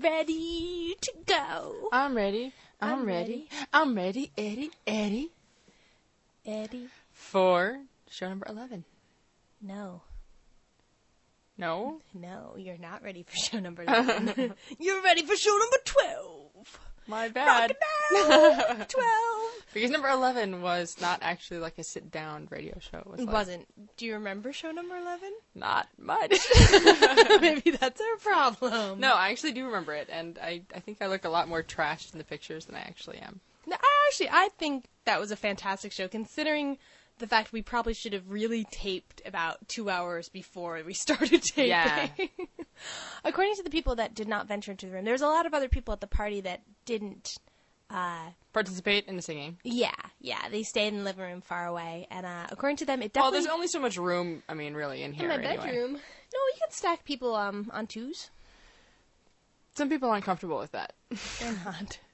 Ready to go. I'm ready. I'm, I'm ready. I'm ready, Eddie, Eddie, Eddie? for show number 11. No. No? No, you're not ready for show number 11. you're ready for show number 12. My bad. 12. because number 11 was not actually like a sit down radio show. It, was It like wasn't. Do you remember show number 11? Not much. Maybe that's our problem. no, I actually do remember it, and I, I think I look a lot more trashed in the pictures than I actually am. No, I actually, I think that was a fantastic show, considering the fact we probably should have really taped about two hours before we started taping. Yeah. According to the people that did not venture into the room, there's a lot of other people at the party that didn't. Uh, Participate in the singing. yeah, yeah, they stayed in the living room far away, and uh, according to them, it definitely. Well, there's only so much room, I mean, really, in here. in my anyway. bedroom. No, you can stack people um on twos. Some people aren't comfortable with that. They're not.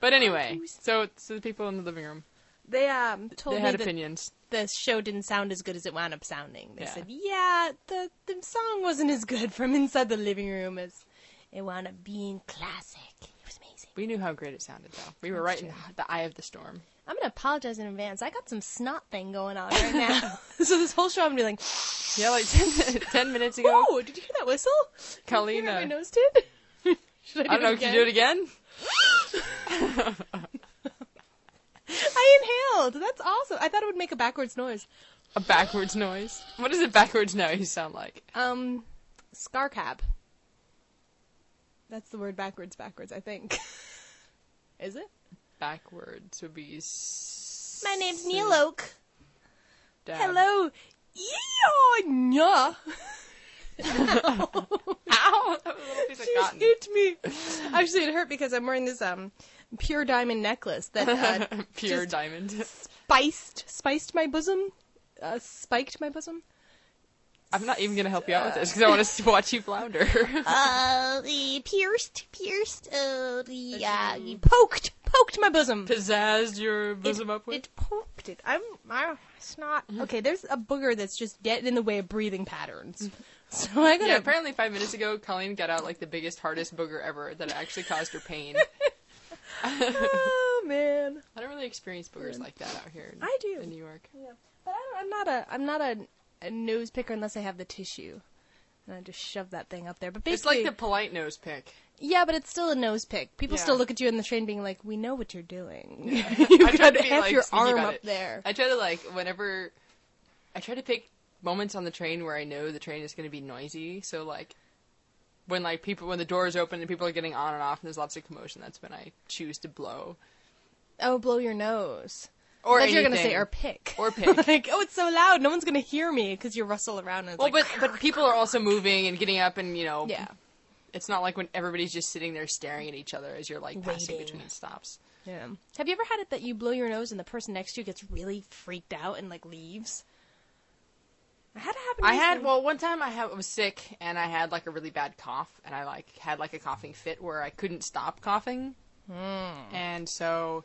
But anyway, so, so the people in the living room, They um told they me had that opinions. the show didn't sound as good as it wound up sounding. They Yeah. said, yeah, the, the song wasn't as good from inside the living room as it wound up being classic. It was amazing. We knew how great it sounded, though. We were That's right in the eye of the storm. I'm going to apologize in advance. I got some snot thing going on right now. so this whole show I'm going to be like, Yeah, like 10, 10 minutes ago, oh, did you hear that whistle? Colleen, Did you hear what uh, my nose did? Should I don't know, can you do it again? I inhaled. That's awesome. I thought it would make a backwards noise. A backwards noise. What does a backwards noise sound like? Um, scar cap. That's the word backwards, backwards, I think. Is it? Backwards would be. S- My name's Neil Oak. Dab. Hello. Yeah. Ow! That was a little piece of She cotton. hit me. Actually, it hurt because I'm wearing this um pure diamond necklace that uh, Pure diamond. spiced spiced my bosom, uh, spiked my bosom. I'm not even gonna help you out with this because I want to watch you flounder. Uh, the pierced, pierced, uh, the uh, poked, poked my bosom. Pizzazzed your bosom it, up with. It poked it. I'm, I, it's not okay. There's a booger that's just getting in the way of breathing patterns. So I gotta. Yeah, apparently five minutes ago, Colleen got out like the biggest, hardest booger ever that actually caused her pain. Oh man. I don't really experience boogers like that out here. In, I do. in New York. Yeah, but I don't, I'm not a I'm not a, a nose picker unless I have the tissue, and I just shove that thing up there. But It's basically, like the polite nose pick. yeah, but it's still a nose pick. People Yeah. still look at you in the train, being like, "We know what you're doing. I tried got to be, half like, your sneaky arm about up it. there." I try to like whenever I try to pick moments on the train where I know the train is going to be noisy. So like when like people when the doors open and people are getting on and off and there's lots of commotion, that's when I choose to blow. Oh, blow your nose. Or I you were gonna say or pick. Or pick. like, oh, it's so loud, no one's gonna hear me because you rustle around. And it's Well, like, but but people are also moving and getting up and you know yeah, it's not like when everybody's just sitting there staring at each other as you're like passing between stops. yeah. Have you ever had it that you blow your nose and the person next to you gets really freaked out and like leaves? I had it happen. I had well one time I had, was sick and I had like a really bad cough and I like had like a coughing fit where I couldn't stop coughing, Hmm. and so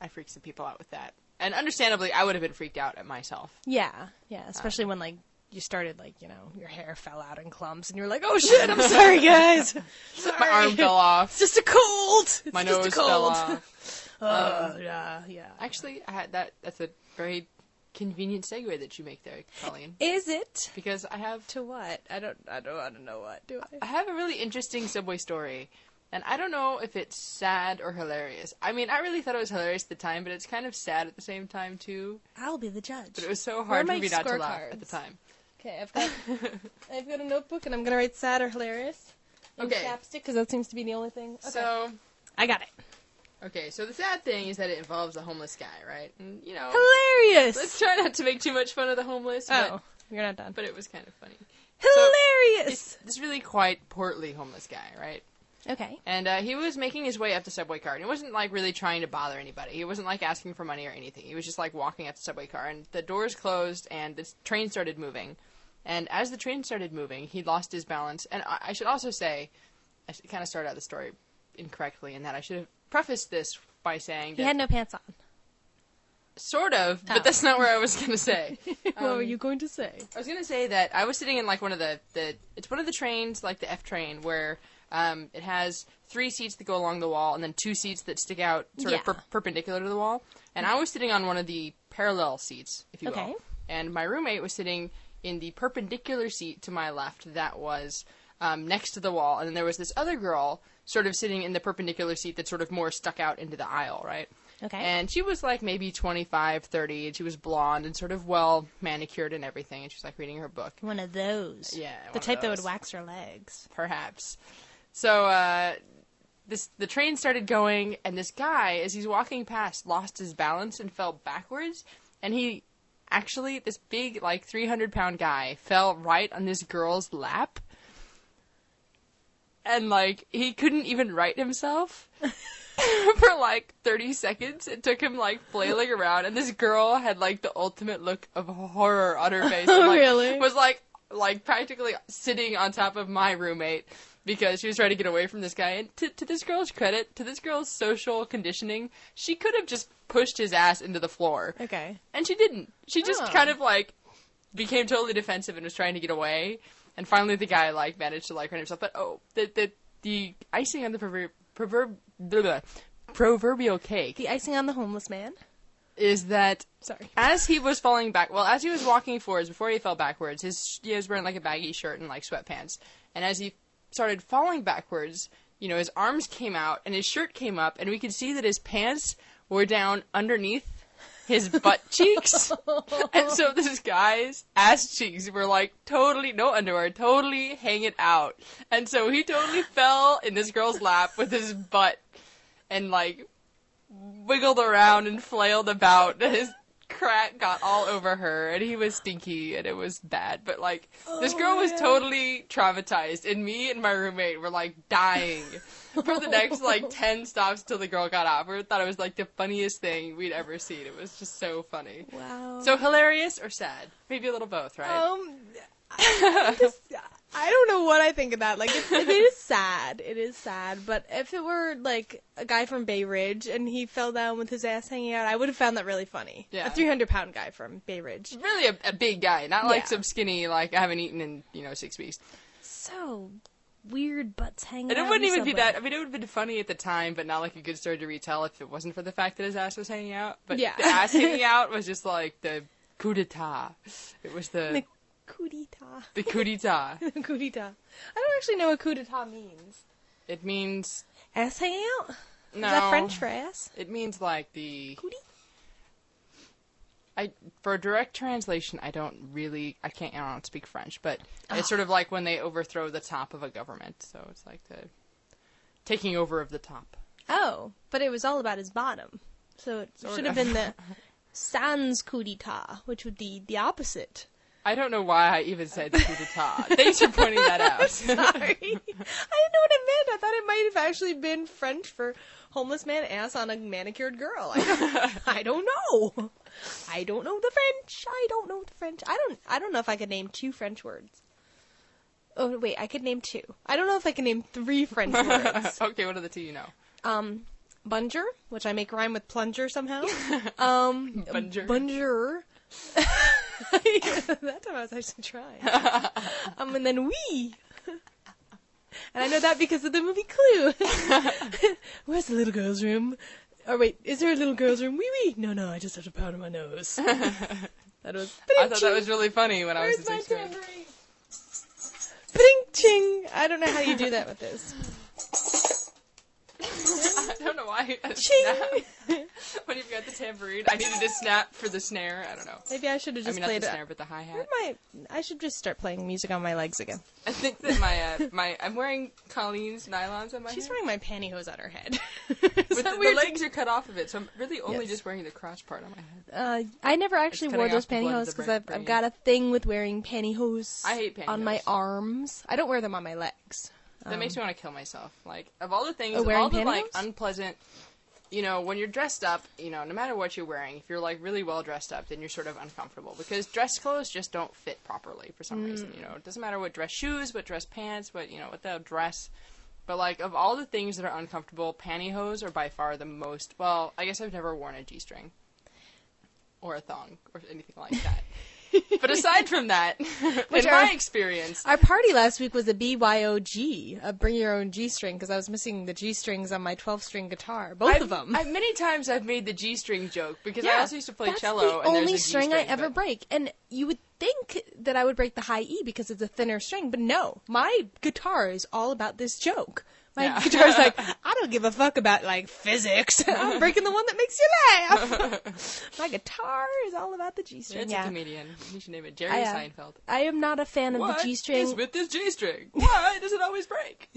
I freaked some people out with that. And understandably, I would have been freaked out at myself. Yeah, yeah, especially when like you started like you know your hair fell out in clumps and you're like, oh shit, I'm sorry guys, sorry. My arm fell off. It's just a cold. It's My just nose a cold. fell off. Oh yeah, yeah. Actually, I had that. That's a very convenient segue that you make there, Colleen, Is it because I have to what? I don't. I don't. I don't know what. Do I? I have a really interesting subway story. And I don't know if it's sad or hilarious. I mean, I really thought it was hilarious at the time, but it's kind of sad at the same time too. I'll be the judge. But it was so hard for me not to laugh scorecards? at the time. Okay, I've got I've got a notebook and I'm gonna write sad or hilarious. In Okay. chapstick because that seems to be the only thing. Okay. So, I got it. Okay, so the sad thing is that it involves a homeless guy, right? And you know, Hilarious. let's try not to make too much fun of the homeless. oh, But, you're not done. but it was kind of funny. Hilarious. It's this really quite portly homeless guy, right? okay. And uh, he was making his way up the subway car, and he wasn't like really trying to bother anybody. He wasn't like asking for money or anything. He was just like walking up the subway car, and the doors closed, and the train started moving. And as the train started moving, he lost his balance. And I, I should also say, I should kind of start out the story. incorrectly, in that I should have prefaced this by saying He had no pants on. sort of, but Oh. that's not where I was gonna say. what were Um, you going to say? I was gonna say that I was sitting in like one of the, the it's one of the trains like the F train where um, it has three seats that go along the wall and then two seats that stick out sort Yeah. of per- perpendicular to the wall. And I was sitting on one of the parallel seats, if you will. Okay. will. And my roommate was sitting in the perpendicular seat to my left that was um, next to the wall. And then there was this other girl sort of sitting in the perpendicular seat that sort of more stuck out into the aisle, right? Okay. And she was like maybe 25, 30, and she was blonde and sort of well manicured and everything. And she was like reading her book. one of those. Yeah, The type that would wax her legs. perhaps. So uh, this the train started going, and this guy, as he's walking past, lost his balance and fell backwards. And he actually, this big like three hundred pound guy, fell right on this girl's lap, and like he couldn't even right himself. For like 30 seconds, it took him like flailing around, and this girl had like the ultimate look of horror on her face. and, like, Really? Was like like practically sitting on top of my roommate because she was trying to get away from this guy. And to, to this girl's credit, to this girl's social conditioning, she could have just pushed his ass into the floor, Okay. and she didn't. She just Oh. kind of like became totally defensive and was trying to get away. And finally, the guy like managed to like hurt himself. But oh, the the the icing on the proverb proverb blah, blah, proverbial cake The icing on the homeless man. is that Sorry. as he was falling back, well, as he was walking forwards before he fell backwards, his he was wearing like a baggy shirt and like sweatpants, and as he started falling backwards, you know, his arms came out and his shirt came up, and we could see that his pants were down underneath his butt cheeks, and so this guy's ass cheeks were like totally no underwear, totally hanging out, and so he totally fell in this girl's lap with his butt and like wiggled around and flailed about. His crack got all over her, and he was stinky, and it was bad. But like, this Oh, girl was man. totally traumatized, and me and my roommate were like dying for the next like ten stops till the girl got off. We thought it was like the funniest thing we'd ever seen. It was just so funny. Wow. So hilarious or sad? Maybe a little both, right? Um, I, just, I don't know what I think of that. Like, it, it is sad. It is sad. But if it were like a guy from Bay Ridge and he fell down with his ass hanging out, I would have found that really funny. Yeah. A 300 pound guy from Bay Ridge. really a, a big guy, not like Yeah. some skinny like I haven't eaten in you know six weeks. So weird butts hanging And out. it wouldn't in the even be that. I mean, it would have been funny at the time, but not like a good story to retell if it wasn't for the fact that his ass was hanging out. But Yeah. the ass hanging out was just like the coup d'état. It was the The coup d'etat. the coup d'état. The coup d'etat. I don't actually know what coup d'etat means. It means Ass hanging out? no. Is that French for ass? It means like the. Cootie? I for a direct translation, I don't really. I can't. I don't speak French, but Ah. it's sort of like when they overthrow the top of a government. So it's like the taking over of the top. Oh, but it was all about his bottom. So it Sort should have been the sans coup d'etat, which would be the opposite. I don't know why I even said coup d'état. Thanks for pointing that out. Sorry. I didn't know what it meant. I thought it might have actually been French for homeless man ass on a manicured girl. I don't, I don't know. I don't know the French. I don't know the French. I don't I don't know if I could name two French words. Oh wait, I could name two. I don't know if I can name three French words. okay, what are the two you know? Um bunger, which I make rhyme with plunger somehow. Um Bunger. Bunger. that time I was actually trying. Um, and then we. And I know that because of the movie Clue. Where's the little girl's room? Or wait, is there a little girl's room? Wee wee. No, no, I just have to powder my nose. that was. I thought that was really funny when I was in Where's my sixth grade. tambourine? Pring ching. I don't know how you do that with this. I don't know why. I Ching. snap. when you've got the tambourine, I needed to snap for the snare. I don't know. Maybe I should have I just mean, not played the it. snare, but the hi hat. my, I should just start playing music on my legs again. I think that my uh, my I'm wearing Colleen's nylons on my She's head. wearing my pantyhose on her head. That the, the legs are cut off of it, so I'm really only Yes. just wearing the crotch part on my head. Uh, I never actually wore those the pantyhose because I've. I've got a thing with wearing pantyhose. I hate on my arms. I don't wear them on my legs. That makes um, me want to kill myself. Like of all the things, Oh, of wearing all the like unpleasant. You know, when you're dressed up, you know, no matter what you're wearing, if you're like really well dressed up, then you're sort of uncomfortable because dress clothes just don't fit properly for some reason. You mm. know, it doesn't matter what dress shoes, what dress pants, what you know, what the dress. But like of all the things that are uncomfortable, pantyhose are by far the most. Well, I guess I've never worn a g-string or a thong or anything like that. but aside from that, Which in are- my experience, Our party last week was a BYOG, a uh, bring your own G string, because I was missing the G strings on my 12 string guitar. Both I've, of them. I've, many times I've made the G-string joke because I also used to play that's cello. the and there's only a string I ever but- break. And you would think that I would break the high E because it's a thinner string, but no. My guitar is all about this joke. My Yeah. guitar's like, I don't give a fuck about like physics. I'm breaking the one that makes you laugh. My guitar is all about the G string. It's yeah. a comedian. You should name it Jerry I, uh, Seinfeld. I am not a fan of What the G is string. with this G-string? Why does it always break?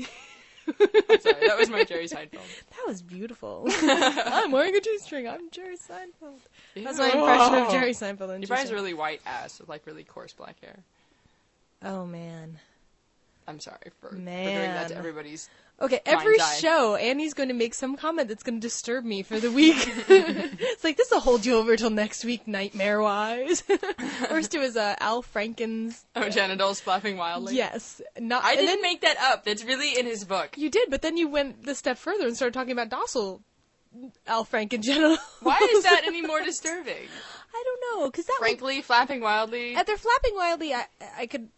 I'm sorry, that was my Jerry Seinfeld. That was beautiful. I'm wearing a G string. I'm Jerry Seinfeld. That's my impression of Jerry Seinfeld. And has really white ass with like really coarse black hair. Oh man. I'm sorry for, for doing that to everybody's. Okay, every show, Annie's going to make some comment that's going to disturb me for the week. it's like this will hold you over till next week, nightmare wise. First, it was uh, Al Franken's. Oh, genitals flapping wildly. Yes, not. I didn't then make that up. That's really in his book. You did, but then you went the step further and started talking about docile Al Franken genitals. Why is that any more disturbing? I don't know, because that Frankly, flapping wildly. If they're flapping wildly, I I could,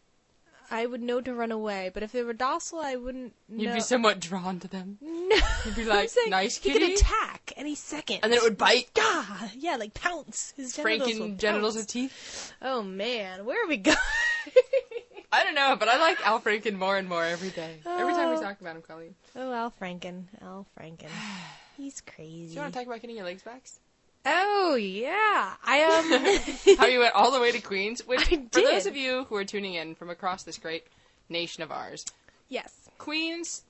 I would know to run away. But if they were docile, I wouldn't. You'd be somewhat drawn to them. No, You'd be like, saying "Nice He could attack any second, And then it would bite. God, yeah, like pounce. His genitals Franken genitals with teeth. Oh man, where are we going? I don't know, but I like Al Franken more and more every day. Every time we Oh. talk about him, Colleen. oh, Al Franken, Al Franken, he's crazy. Do you want to talk about getting your legs waxed? Oh yeah, I um. How you went all the way to Queens? Which, I for those of you who are tuning in from across this great nation of ours, yes. Queens,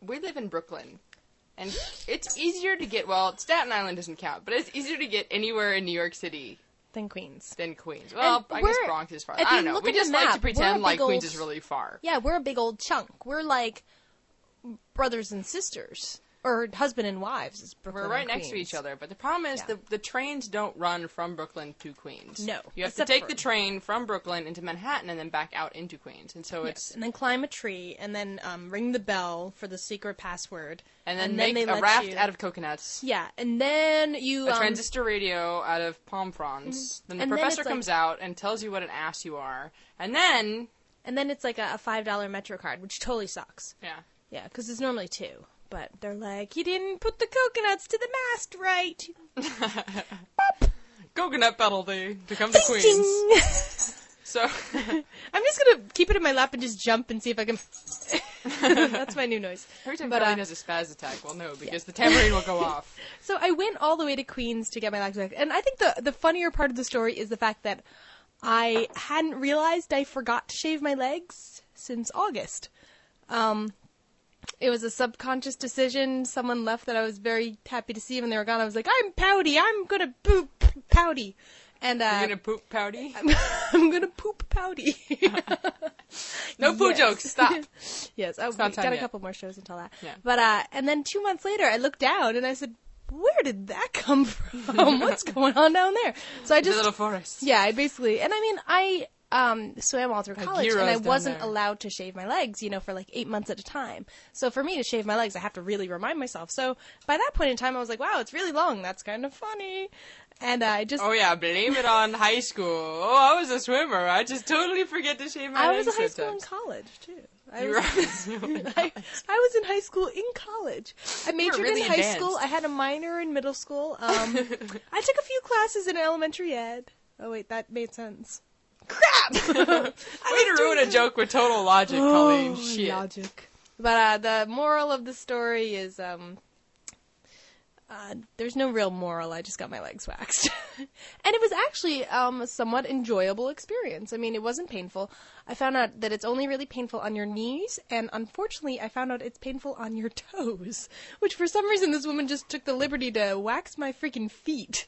we live in Brooklyn. And it's easier to get, well, Staten Island doesn't count, but it's easier to get anywhere in New York City Than Queens. than Queens. Well, I guess Bronx is far. I don't know. We just like to map, we're a pretend like big Queens old- is really far. Yeah, we're a big old chunk. We're like brothers and sisters, or husband and wives. Is Brooklyn We're right next to each other, but the problem is Yeah. the the trains don't run from Brooklyn to Queens. No, you have to take for- the train from Brooklyn into Manhattan and then back out into Queens, and so Yes, it's and then climb a tree, and then um, ring the bell for the secret password, and then and make they a raft you- out of coconuts, Yeah, and then you a um, transistor radio out of palm fronds. Then the And then professor like- comes out and tells you what an ass you are, and then and then it's like a, a five dollar Metro card, which totally sucks. yeah, Yeah, because it's normally two, but they're like, you didn't put the coconuts to the mast right. coconut penalty to come to Queens. So I'm just gonna keep it in my lap and just jump and see if I can. That's my new noise. every time But, Colleen uh, has a spaz attack, well, no, because the tambourine will go off. So I went all the way to Queens to get my legs waxed, and I think the the funnier part of the story is the fact that I hadn't realized I forgot to shave my legs since August. Um, it was a subconscious decision. Someone left that I was very happy to see when they were gone. I was like, I'm pouty. I'm gonna poop pouty, and uh, You're gonna poop pouty. I'm gonna poop pouty. No poo Yes. jokes. Stop. yes, I not got a yet. couple more shows until that. Yeah. But uh, and then two months later, I looked down and I said, "Where did that come from? What's going on down there?" So I The just little forest. yeah, I basically and I mean I um swam all through college and I wasn't there. allowed to shave my legs, you know, for like eight months at a time. So for me to shave my legs, I have to really remind myself. So by that point in time, I was like, "Wow, it's really long. That's kind of funny." And I just Oh yeah, blame it on high school. Oh, I was a swimmer. I just totally forget to shave my legs. I was legs in high school and college too. I You was, I, I was in high school in college. I majored really in high advanced. school. I had a minor in middle school. Um, I took a few classes in elementary ed. Oh wait, that made sense. Crap! Way to ruin a joke with total logic, Colleen. Oh, Shit. Logic. But uh, the moral of the story is um, uh, there's no real moral. I just got my legs waxed, and it was actually um, a somewhat enjoyable experience. I mean, it wasn't painful. I found out that it's only really painful on your knees, and unfortunately, I found out it's painful on your toes. Which, for some reason, this woman just took the liberty to wax my freaking feet.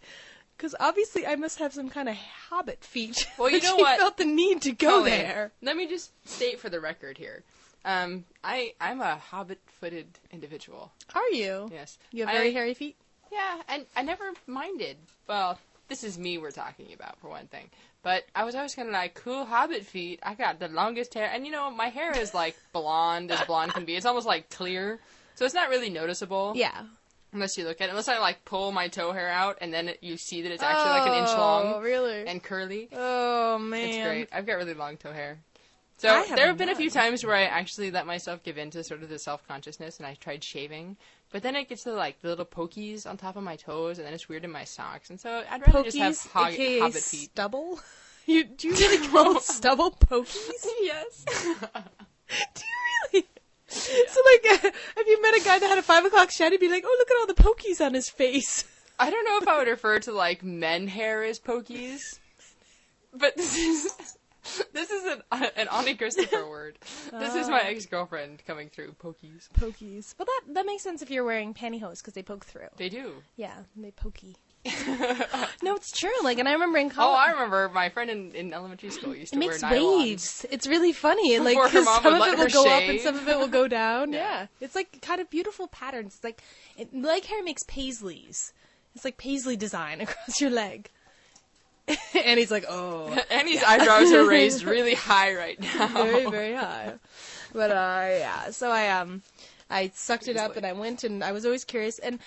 Because obviously, I must have some kind of hobbit feet. Well, you know she what? felt the need to go Colleen, there. Let me just state for the record here. Um, I I'm a hobbit-footed individual. Are you? Yes. You have very I- hairy feet? Yeah, and I never minded. Well, this is me we're talking about for one thing. But I was always kind of like, cool hobbit feet. I got the longest hair. And you know, my hair is like blonde as blonde can be. It's almost like clear. So it's not really noticeable. Yeah. Unless you look at it. Unless I like pull my toe hair out and then it, you see that it's actually like an inch oh, long Oh, really? and curly. oh man. It's great. I've got really long toe hair. So have there have been a few times where I actually let myself give in to sort of the self consciousness and I tried shaving. But then it gets to like the little pokies on top of my toes and then it's weird in my socks. And so I'd rather just have Pokies, hog- hobbit feet. stubble. You do you really call stubble pokies? yes. Do you really? So like, uh, have you met a guy that had a five o'clock shed? He'd be like, "Oh, look at all the pokies on his face." I don't know if I would refer to like men hair as pokies, but this is this is an an Ani Christopher word. This is my ex girlfriend coming through pokies. Pokies. Well, that that makes sense if you're wearing pantyhose because they poke through. They do. Yeah, they pokey. No, it's true. Like, and I remember in college. Oh. I remember my friend in, in elementary school used to it wear makes nylons. waves. It's really funny. Like, Before her 'cause mom some would of let it will her go up and shave. some of it will go down. Yeah. yeah. It's like kind of beautiful patterns. It's like, it, leg hair makes paisleys. It's like paisley design across your leg. and he's like, oh. Annie's eyebrows are raised really high right now. very very high. But uh, yeah, so I um, I sucked it up and I went and I was always curious and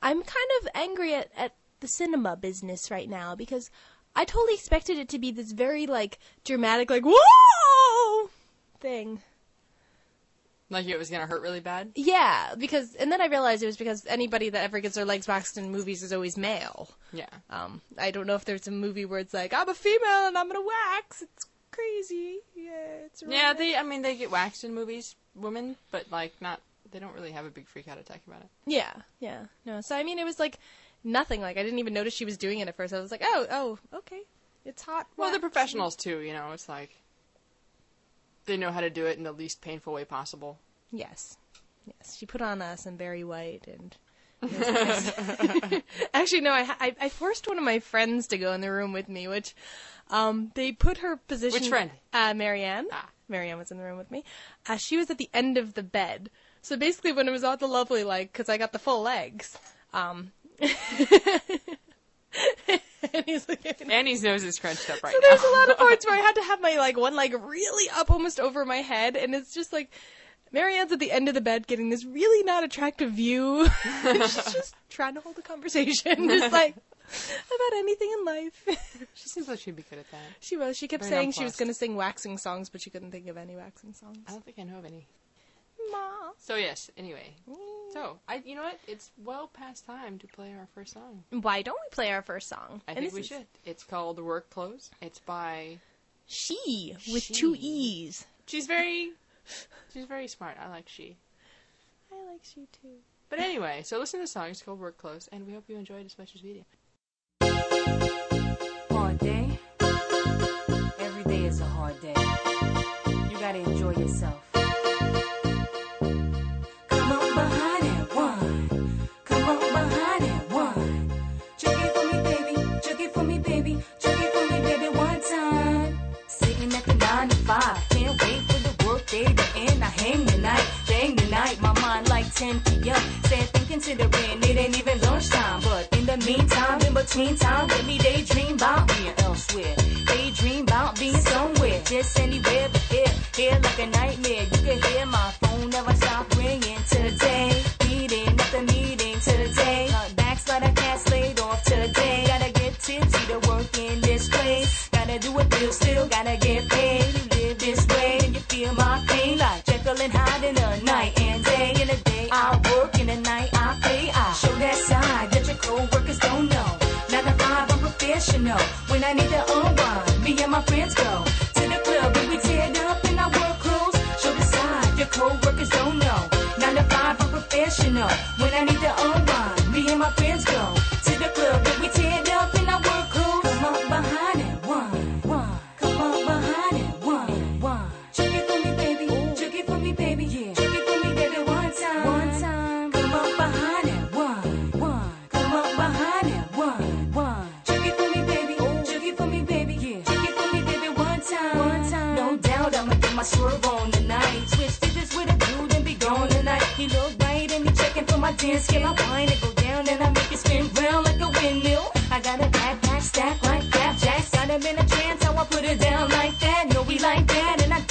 I'm kind of angry at at the cinema business right now because I totally expected it to be this very like dramatic like whoa thing. Like it was gonna hurt really bad. Yeah, because and then I realized it was because anybody that ever gets their legs waxed in movies is always male. Yeah. Um, I don't know if there's a movie where it's like I'm a female and I'm gonna wax. It's crazy. Yeah, it's Yeah, they. I mean, they get waxed in movies, women, but like not. They don't really have a big freak out attack about it. Yeah, yeah. No, so I mean, it was like nothing. Like I didn't even notice she was doing it at first. I was like, oh, oh, okay, it's hot. Well, they're professionals too. You know, it's like they know how to do it in the least painful way possible. Yes, yes. She put on uh, some Barry White and. Actually, no. I, I I forced one of my friends to go in the room with me, which um they put her position. Which friend? Uh, Marianne. Ah. Marianne was in the room with me. Uh, she was at the end of the bed. So basically, when it was all the lovely, like, because I got the full legs, um, and he's looking at me. Annie's nose is crunched up right So now. there's a lot of parts where I had to have my like one leg really up almost over my head, and it's just like Marianne's at the end of the bed getting this really not attractive view. She's just trying to hold a conversation, just like about anything in life. she seems like she'd be good at that. she was. She kept Very saying she was going to sing waxing songs, but she couldn't think of any waxing songs. I don't think I know of any. Ma. So yes. Anyway, so I. You know what? It's well past time to play our first song. Why don't we play our first song? I And think we is should. It's called "Work Clothes." It's by. She with two e's. She's very. She's very smart. I like she. I like she too. But anyway, so listen to the song. It's called "Work Clothes," and we hope you enjoy it as much as we do. Hard day. Every day is a hard day. You gotta enjoy yourself. 10 p.m. Sad thing considering it ain't even lunchtime. But in the meantime, in between time, let me daydream about being elsewhere. Daydream about being somewhere. Just anywhere but here. Here like a nightmare. You can hear my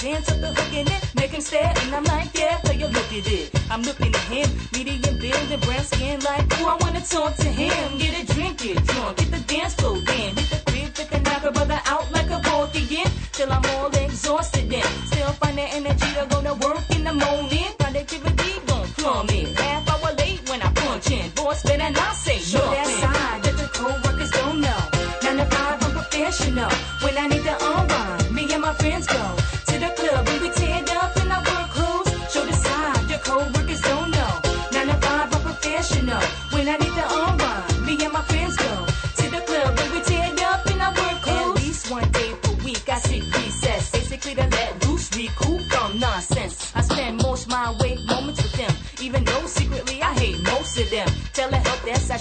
dance up the hook in it, make him stare. And I'm like, yeah, play a look at it. I'm looking at him, medium build and brown skin. Like, ooh, I wanna talk to him. Get a drink, get drunk, get the dance floor then. Hit the crib, knock a brother out like a Vorkian. Till I'm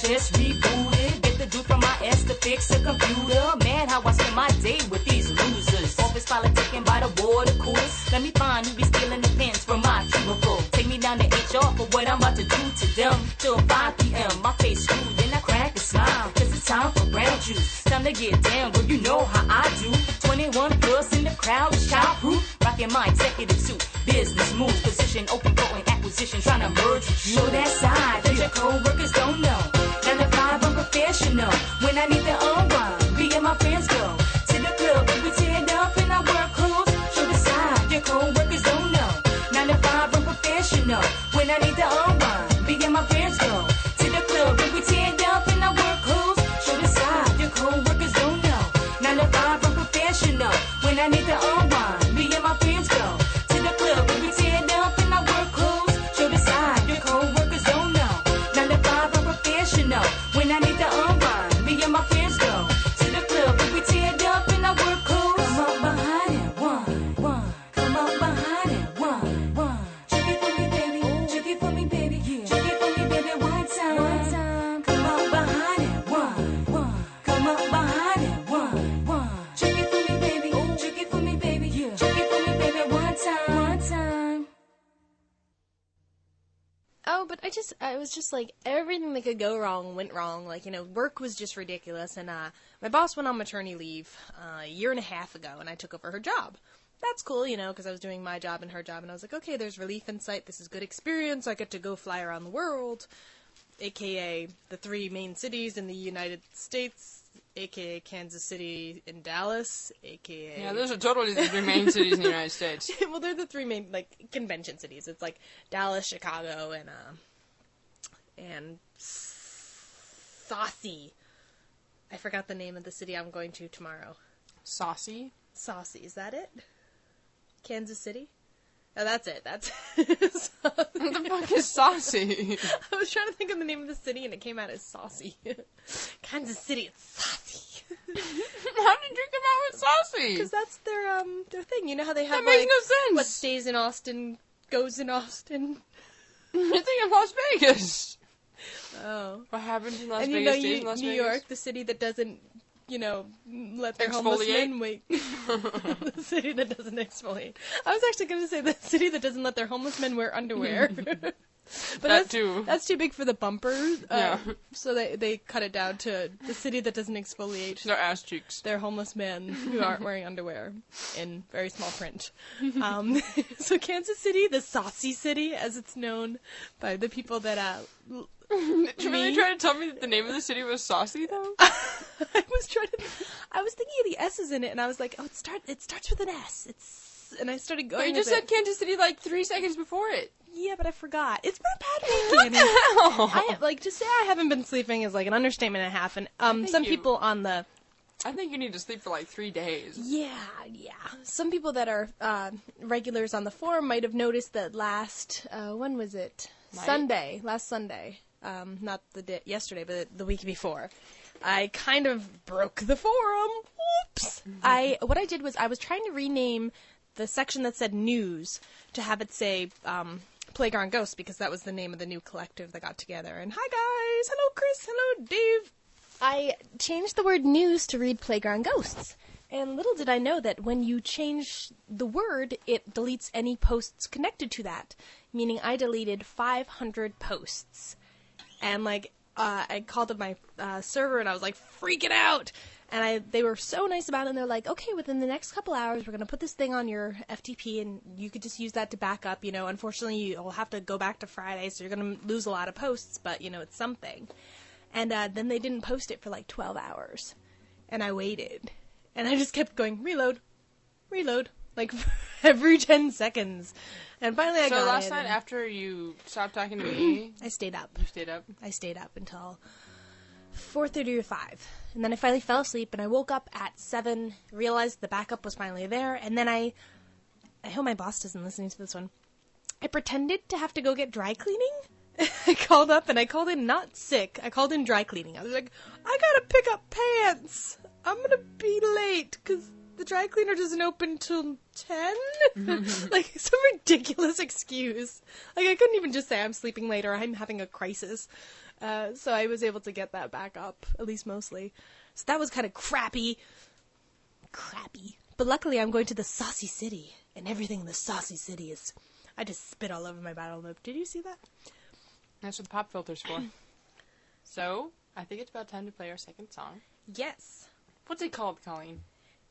just rebooted. Get the dude from my S to fix a computer. Man, how I spend my day with these losers. Office politicking by the water coolers. Let me find who be stealing the pens from my cubicle. Take me down to HR for what I'm about to do to them. Till 5 p.m. My face screwed, then I crack a smile. Cause it's time for brown juice. Time to get down, well, you know how I do. 21 plus in the crowd, childproof. Rocking my executive suit. Business moves, position open, going acquisition, trying to merge you. Show that side that your co-workers don't know. Was just like, everything that could go wrong went wrong. Like, you know, work was just ridiculous. And, uh, my boss went on maternity leave, uh, a year and a half ago, and I took over her job. That's cool, you know, because I was doing my job and her job, and I was like, okay, there's relief in sight. This is good experience. I get to go fly around the world, aka the three main cities in the United States, aka Kansas City and Dallas, aka. Yeah, those are totally the three main cities in the United States. well, they're the three main like convention cities. It's like Dallas, Chicago, and uh, and Saucy. I forgot the name of the city I'm going to tomorrow. Saucy. Saucy, is that it? Kansas City. Oh, that's it. That's. What the fuck is saucy? I was trying to think of the name of the city, and it came out as Saucy. Kansas City, it's Saucy. How did you come out with saucy? Because that's their um their thing. You know how they have That makes like no sense. what stays in Austin goes in Austin. You're thinking of Las Vegas. Oh. What happens in Las and you know, you, in Las New Vegas? York, the city that doesn't, you know, let their homeless men wait. the city that doesn't exfoliate. I was actually going to say the city that doesn't let their homeless men wear underwear. but that's, too. That's too big for the bumper. Uh, Yeah. So they they cut it down to the city that doesn't exfoliate Their ass cheeks. their homeless men who aren't wearing underwear in very small print. Um, so Kansas City, the saucy city, as it's known by the people that uh, Did you really Me? try to tell me that the name of the city was Saucy though? I was trying to. I was thinking of the S's in it, and I was like, "Oh, it start. It starts with an S." It's, and I started going. But you just with said it. Kansas City like three seconds before it. "Yeah," but I forgot. It's been a bad week. Annie. Hell. I like to say I haven't been sleeping is like an understatement and a half. And um, some you- people on the I think you need to sleep for like three days. yeah, yeah, some people that are uh, regulars on the forum might have noticed that last uh, when was it? Sunday, last Sunday, um, not the day, yesterday, but the week before. I kind of broke the forum. Whoops. I what I did was I was trying to rename the section that said news to have it say um, Playground Ghosts because that was the name of the new collective that got together. And hi guys, hello Chris, hello Dave. I changed the word news to read Playground Ghosts. And little did I know that when you change the word, it deletes any posts connected to that. Meaning I deleted 500 posts. And like, uh, I called up my uh, server and I was like freaking out. And I, they were so nice about it. And they're like, okay, within the next couple hours, we're gonna put this thing on your FTP, and you could just use that to back up. You know, unfortunately, you'll have to go back to Friday, so you're gonna lose a lot of posts, but you know, it's something. And uh, then they didn't post it for like 12 hours, and I waited, and I just kept going reload, reload, like every 10 seconds. And finally, I got So got last it. night after you stopped talking to me, I stayed up. you stayed up. I stayed up until 4:30 or 5. And then I finally fell asleep and I woke up at 7, realized the backup was finally there, and then I I hope my boss doesn't listen to this one. I pretended to have to go get dry cleaning. I called up and I called in not sick. I called in dry cleaning. I was like, "I got to pick up pants. I'm to be late cuz the dry cleaner doesn't open till 10." like some ridiculous excuse. Like I couldn't even just say I'm sleeping later, I'm having a crisis. Uh, so I was able to get that back up, at least mostly. So that was kind of crappy. Crappy. But luckily I'm going to the Saucy City, and everything in the Saucy City is. I just spit all over my battle map. Did you see that? That's what the pop filter's for. so I think it's about time to play our second song. Yes. What's it called, Colleen?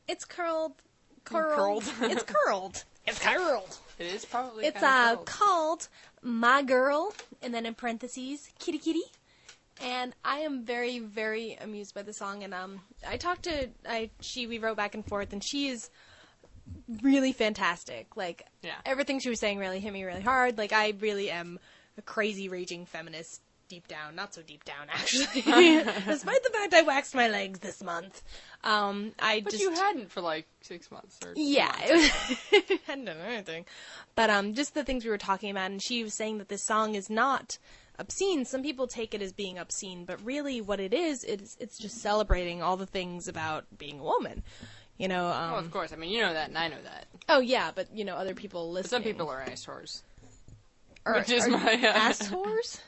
It's curled. Curled. Curled. it's curled. It's curled. It is probably. It's uh curled. called My Girl, and then in parentheses, Kitty Kitty. And I am very, very amused by the song. And um, I talked to I she we wrote back and forth, and she is really fantastic. Like Yeah. everything she was saying really hit me really hard. Like I really am a crazy raging feminist deep down, not so deep down actually. Despite the fact I waxed my legs this month, um, I But just you hadn't for like six months or. yeah, months. it was, hadn't done anything. But um, just the things we were talking about, and she was saying that this song is not obscene. Some people take it as being obscene, but really, what it is, it's it's just celebrating all the things about being a woman. You know. Um, Oh, of course. I mean, you know that, and I know that. oh yeah, but you know, other people listen. Some people are ass whores. are, which is my, uh, ass whores.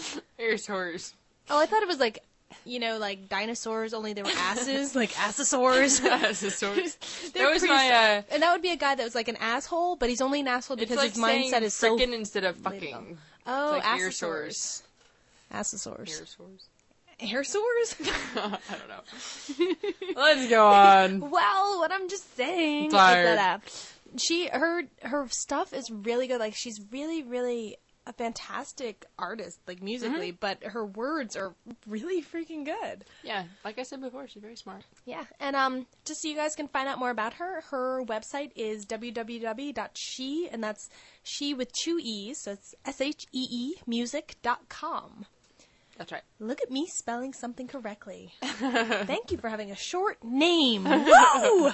Ass whores. Oh, I thought it was like. You know, like dinosaurs, only they were asses, like assosaurs. Ass whores. They're That was pretty my. Uh, and that would be a guy that was like an asshole, but he's only an asshole it's because like his mindset is so frickin' instead of fucking. Oh, like assosaurs. sores. Assosaurs. Sores. Hair sores? I don't know. Let's go on. well, what I'm just saying Tired. she her her stuff is really good. Like she's really really a fantastic artist, like musically, but her words are really freaking good. Yeah, like I said before, she's very smart. Yeah, and um, just so you guys can find out more about her, her website is www.she, and that's she with two e's, so it's s h e e music.com. That's right. Look at me spelling something correctly. Thank you for having a short name. Woo!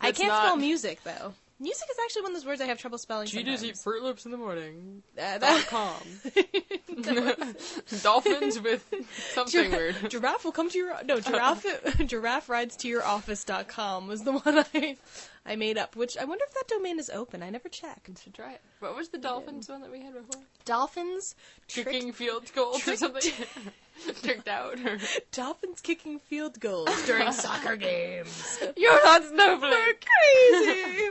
I can't not- spell music though. Music is actually one of those words I have trouble spelling. Cheetahs sometimes. eat Froot Loops in the morning. Uh, Dot com. Dolphins with something weird. Giraffe will come to your no giraffe giraffe rides to your office.com was the one I I made up. Which I wonder if that domain is open. I never checked. Should try it. What was the Dolphins one that we had before? Dolphins Kicking field goals or tricked- something? Tricked out? Or... Dolphins kicking field goals during soccer games. You're not Snowflake! crazy.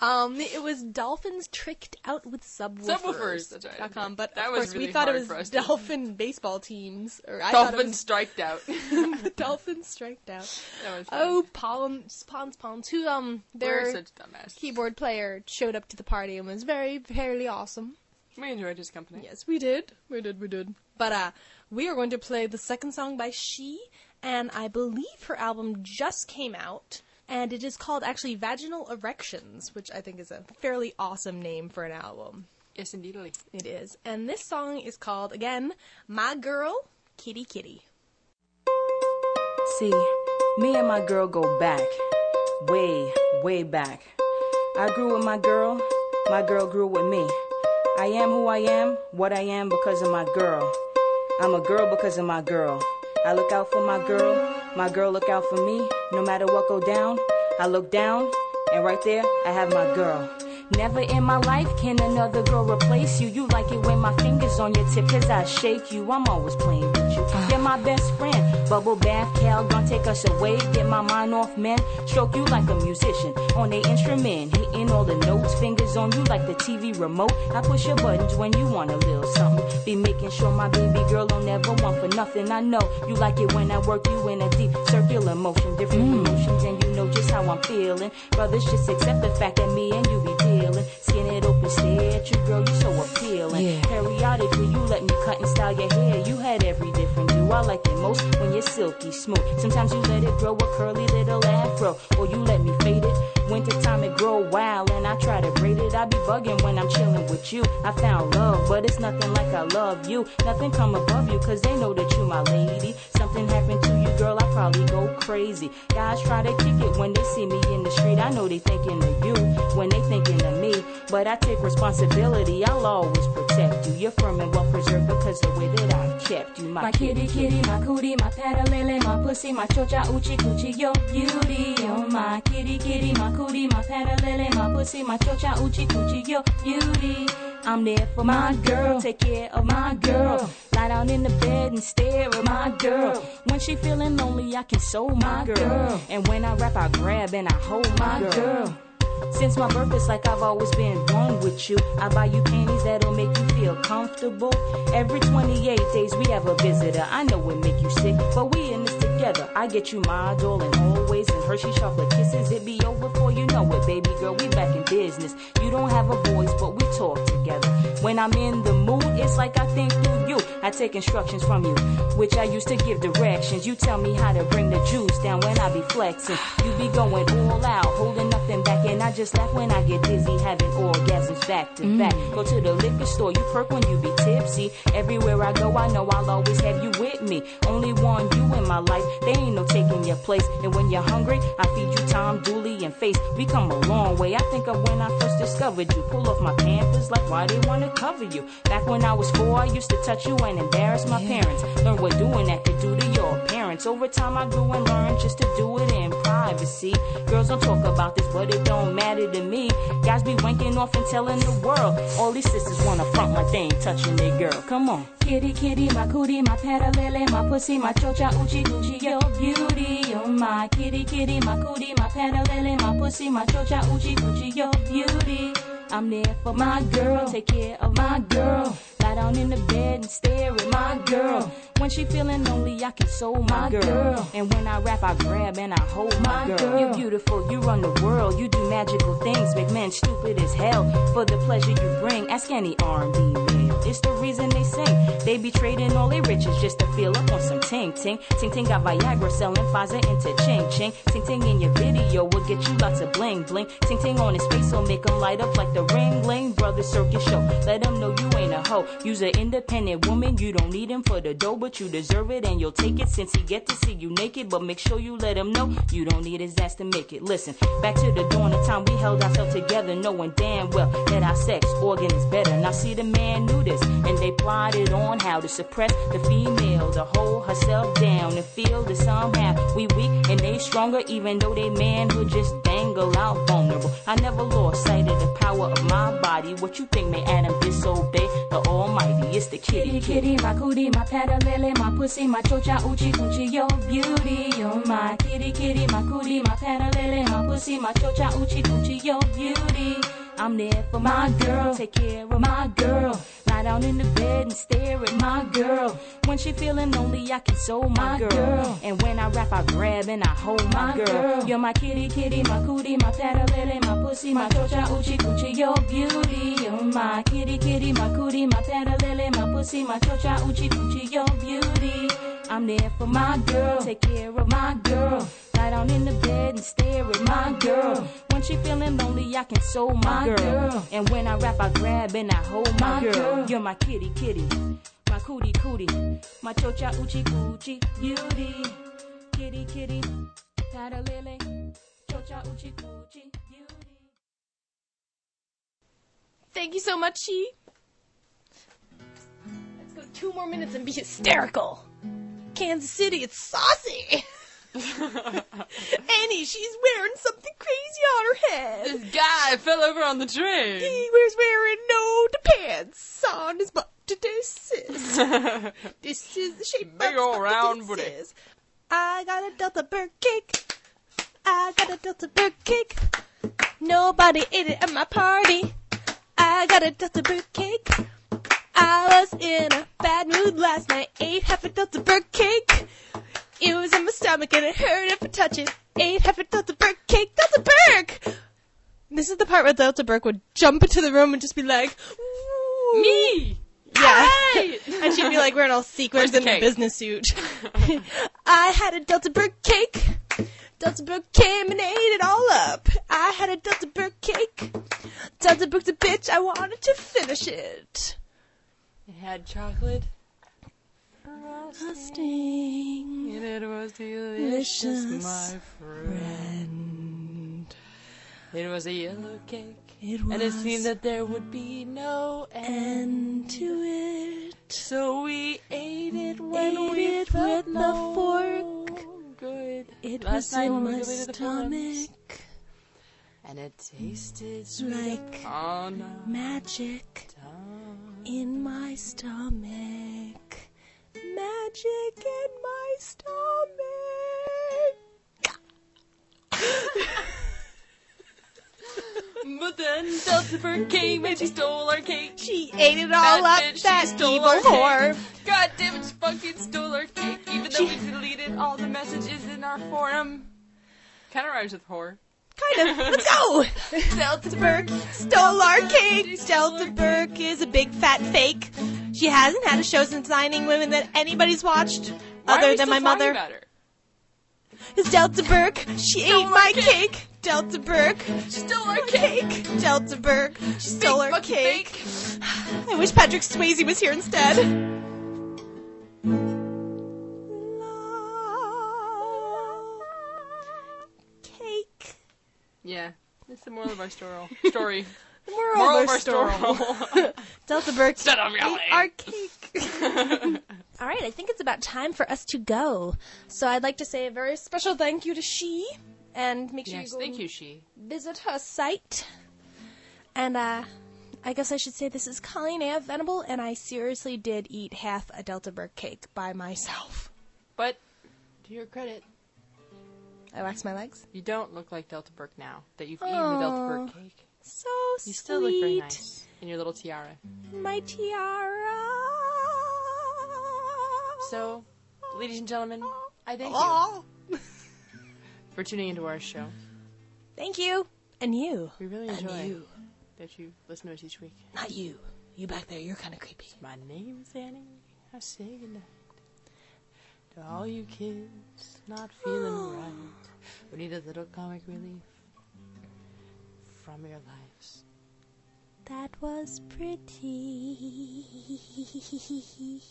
Um, it was dolphins tricked out with subwoofers. Subwoofers, that's right. dot com, but That of was course we thought it hard was for us to- dolphin baseball teams. Or I thought it Dolphins striked out. the dolphins striked out. That was Oh, Pons, Pons, Pons, who um We're their such dumbasses. keyboard player showed up to the party and was very fairly awesome. We enjoyed his company. Yes, we did. We did. We did. But uh, we are going to play the second song by She, and I believe her album just came out, and it is called actually Vaginal Erections, which I think is a fairly awesome name for an album. Yes, indeedly. It is, and this song is called again "My Girl, Kitty Kitty." See, me and my girl go back, way, way back. I grew with my girl, my girl grew with me. I am who I am, what I am because of my girl. I'm a girl because of my girl. I look out for my girl, my girl look out for me. No matter what go down, I look down, and right there I have my girl. Never in my life can another girl replace you. You like it when my fingers on your tip, cause I shake you. I'm always playing you. You're my best friend. Bubble bath, Calgon take us away. Get my mind off, man. Stroke you like a musician on a instrument. Hitting all the notes, fingers on you like the TV remote. I push your buttons when you want a little something. Be making sure my baby girl don't ever want for nothing. I know you like it when I work you in a deep circular motion. Different mm. emotions, and you know just how I'm feeling. Brothers, just accept the fact that me and you be dealing. Skin it open, stare at you, girl, you so appealing. Yeah. Periodically, you let me cut and style your hair. You had every different I like it most when you're silky smooth. Sometimes you let it grow a curly little afro, or you let me fade it. Wintertime it grow wild, and I try to braid it. I be bugging when I'm chilling with you. I found love, but it's nothing like I love you. Nothing come above you, cause they know that you my lady. Something happened to you, girl, I probably go crazy. Guys try to kick it when they see me in the street. I know they thinking of you when they thinking of me. But I take responsibility, I'll always protect you. You're firm and well preserved because the way that I've kept you. My, My kitty, kitty, my cootie, my patalele, my pussy, my chocha, uchi, coochie, yo, beauty. Oh, my kitty, kitty, my cootie, my patalele, my pussy, my chocha, uchi, coochie, yo, beauty. I'm there for my girl, take care of my girl. Lie down in the bed and stare at my girl. When she feeling lonely, I console my girl. And when I rap, I grab and I hold my girl. Since my birth, it's like I've always been one with you. I buy you panties that'll make you feel comfortable. Every 28 days we have a visitor. I know it make you sick, but we in this together. I get you my doll and always and Hershey chocolate kisses. It be over before you know it, baby girl. We back in business. You don't have a voice, but we talk together. When I'm in the mood, it's like I think through you. I take instructions from you, which I used to give directions. You tell me how to bring the juice down when I be flexing. You be going all out, holding nothing back, and I just laugh when I get dizzy, having orgasms back to back. Mm. Go to the liquor store, you perk when you be tipsy. Everywhere I go, I know I'll always have you with me. Only one you in my life, they ain't no taking your place. And when you're hungry, I feed you Tom, Dooley, and Face. We come a long way. I think of when I first discovered you. Pull off my pampers, like why they wanna cover you. Back when I was four, I used to touch you and embarrass my parents. Learn what doing that could do to your parents. Over time, I grew and learned just to do it in privacy. Girls don't talk about this, but it don't matter to me. Guys be wanking off and telling the world. All these sisters wanna front my thing, touching their girl. Come on. Kitty, kitty, my cootie, my patalele, my pussy, my chocha, uchi, coochie, yo, beauty. Oh, my kitty, kitty, my cootie, my patalele, my pussy, my chocha, uchi, coochie, yo, beauty. I'm there for my girl, take care of my girl. Lie down in the bed and stare at my girl. When she feeling lonely, I console my girl. And when I rap, I grab and I hold my girl. You're beautiful, you run the world, you do magical things, make men stupid as hell for the pleasure you bring. Ask any R&B male, it's the reason they sing. They be trading all their riches just to feel up on some ting ting. Ting ting got Viagra selling Pfizer into ching ching. Ting ting in your video will get you lots of bling bling. Ting ting on his face will make him light up like the Ringling brother circus show. Let him know you ain't a hoe. You's an independent woman, you don't need him for the dough, but you deserve it and you'll take it since he get to see you naked. But make sure you let him know you don't need his ass to make it. Listen, back to the dawn of time we held ourselves together, knowing damn well that our sex organ is better. Now see the man knew this, and they plotted on how to suppress the female, to hold herself down and feel that somehow we weak and they stronger, even though they manhood just dangle out vulnerable. I never lost sight of the power of my body. What you think made Adam disobey the Almighty? It's the kitty, Kitty, kitty, my cootie, my patalele, my pussy, my chocha, uchi, coochie, yo, beauty. Oh, my kitty, kitty, my cootie, my patalele, my pussy, my chocha, uchi, coochie, yo, beauty. I'm there for my girl, take care of my girl. Down in the bed and stare at my girl. When she feeling lonely, I console oh my, My girl. girl. And when I rap, I grab and I hold my, My girl. girl. You're my kitty, kitty, my cootie, my patalele, my pussy, my chocha, uchi, coochie, yo, beauty. You're my kitty, kitty, my cootie, my patalele, my pussy, my chocha, uchi, coochie, yo, beauty. I'm there for my girl, take care of my girl. Lie down in the bed and stare at my girl. When she feeling lonely, I console my, My girl. girl. And when I rap, I grab and I hold my, My girl. girl. You're my kitty, kitty, my cootie, cootie, my chocha, uchi, coochie, beauty. Kitty, kitty, patalele, chocha, uchi, coochie, beauty. Thank you so much, Chi. Two more minutes and be hysterical. Kansas City, it's saucy. Annie, she's wearing something crazy on her head. This guy fell over on the train. He was wearing no pants on his butt to desist. this is the shape Big of ol' what round this booty. is. I got a Delta Burger cake. I got a Delta Burger cake. Nobody ate it at my party. I got a Delta Burger cake. I was in a bad mood last night. Ate half a Delta Burger cake. It was in my stomach and it hurt if I touch it. Ate half a Delta Burger cake. Delta Burger! This is the part where Delta Burke would jump into the room and just be like, "Ooh." Me! Yeah. And she'd be like wearing all sequins in a business suit. I had a Delta Burke cake. Delta Burke came and ate it all up. I had a Delta Burke cake. Delta Burke's a bitch. I wanted to finish it. It had chocolate. Frosting. And it was delicious, Delicious, my friend. It was a yellow cake. It And it seemed that there would be no end. end to it. So we ate it when Ate we it felt with the fork. Good. It Last was night in my deleted the photos. stomach And it tasted sweet like oh, on magic. Tongue. in my stomach. Magic in my stomach. But then Delta came and she stole our cake. She ate it all That up, bitch, she stole evil our whore. cake. God damn it, she fucking stole our cake. Even though we deleted all the messages in our forum. Kind of rhymes with whore. Kind of. Let's go. Delta Burke stole our cake. Delta Burke is a big fat fake. She hasn't had a show since Designing Women that anybody's watched Why are other we than still my talking mother. About her? It's Delta Burke. She ate my cake. Delta Burke. She stole our Cake. Delta Burke. She stole our cake. I wish Patrick Swayze was here instead. Yeah, it's the moral of our story. Story. The moral, Moral of of our our story. story. Delta Burke Shut up, ate our cake. All right, I think it's about time for us to go. So I'd like to say a very special thank you to she, and make sure yes, you go thank you, she. visit her site. And uh, I guess I should say this is Colleen A. Venable, and I seriously did eat half a Delta Burke cake by myself. But to your credit, I waxed my legs. you don't look like Delta Burke now that you've eaten the Delta. Burke oh, cake. So You sweet. still look very nice in your little tiara. My tiara. So, ladies and gentlemen, I thank you for tuning into our show. Thank you. And you. We really And enjoy you. that you listen to us each week. Not you. You back there, you're kind of creepy. My name's Annie. I say goodnight to all you kids not feeling right. We need a little comic relief from your lives. That was pretty.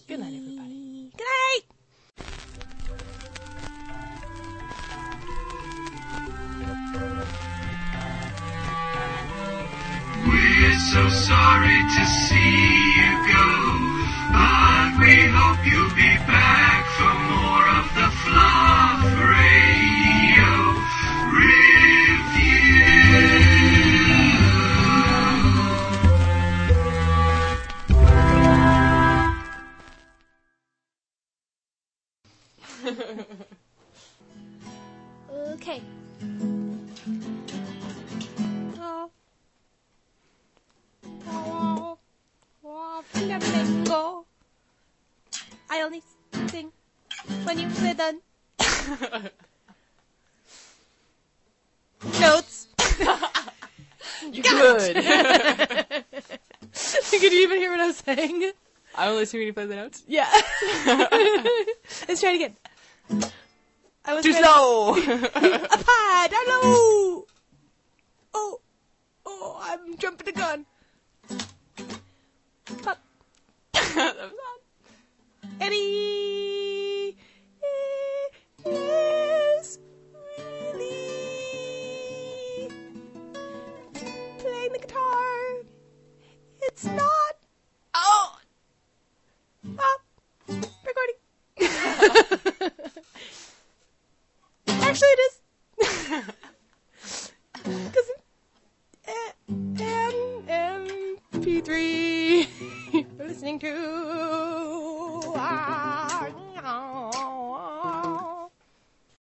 Good night, everybody. Good night. We're so sorry to see you go, but we hope you'll be back flamingo. I only sing when you play the notes. Good. Could you even hear what I was saying? I only sing when you play the notes. Yeah. Let's try it again. I was Too slow. Up high, down low. Oh, oh, I'm jumping the gun. Up. Eddie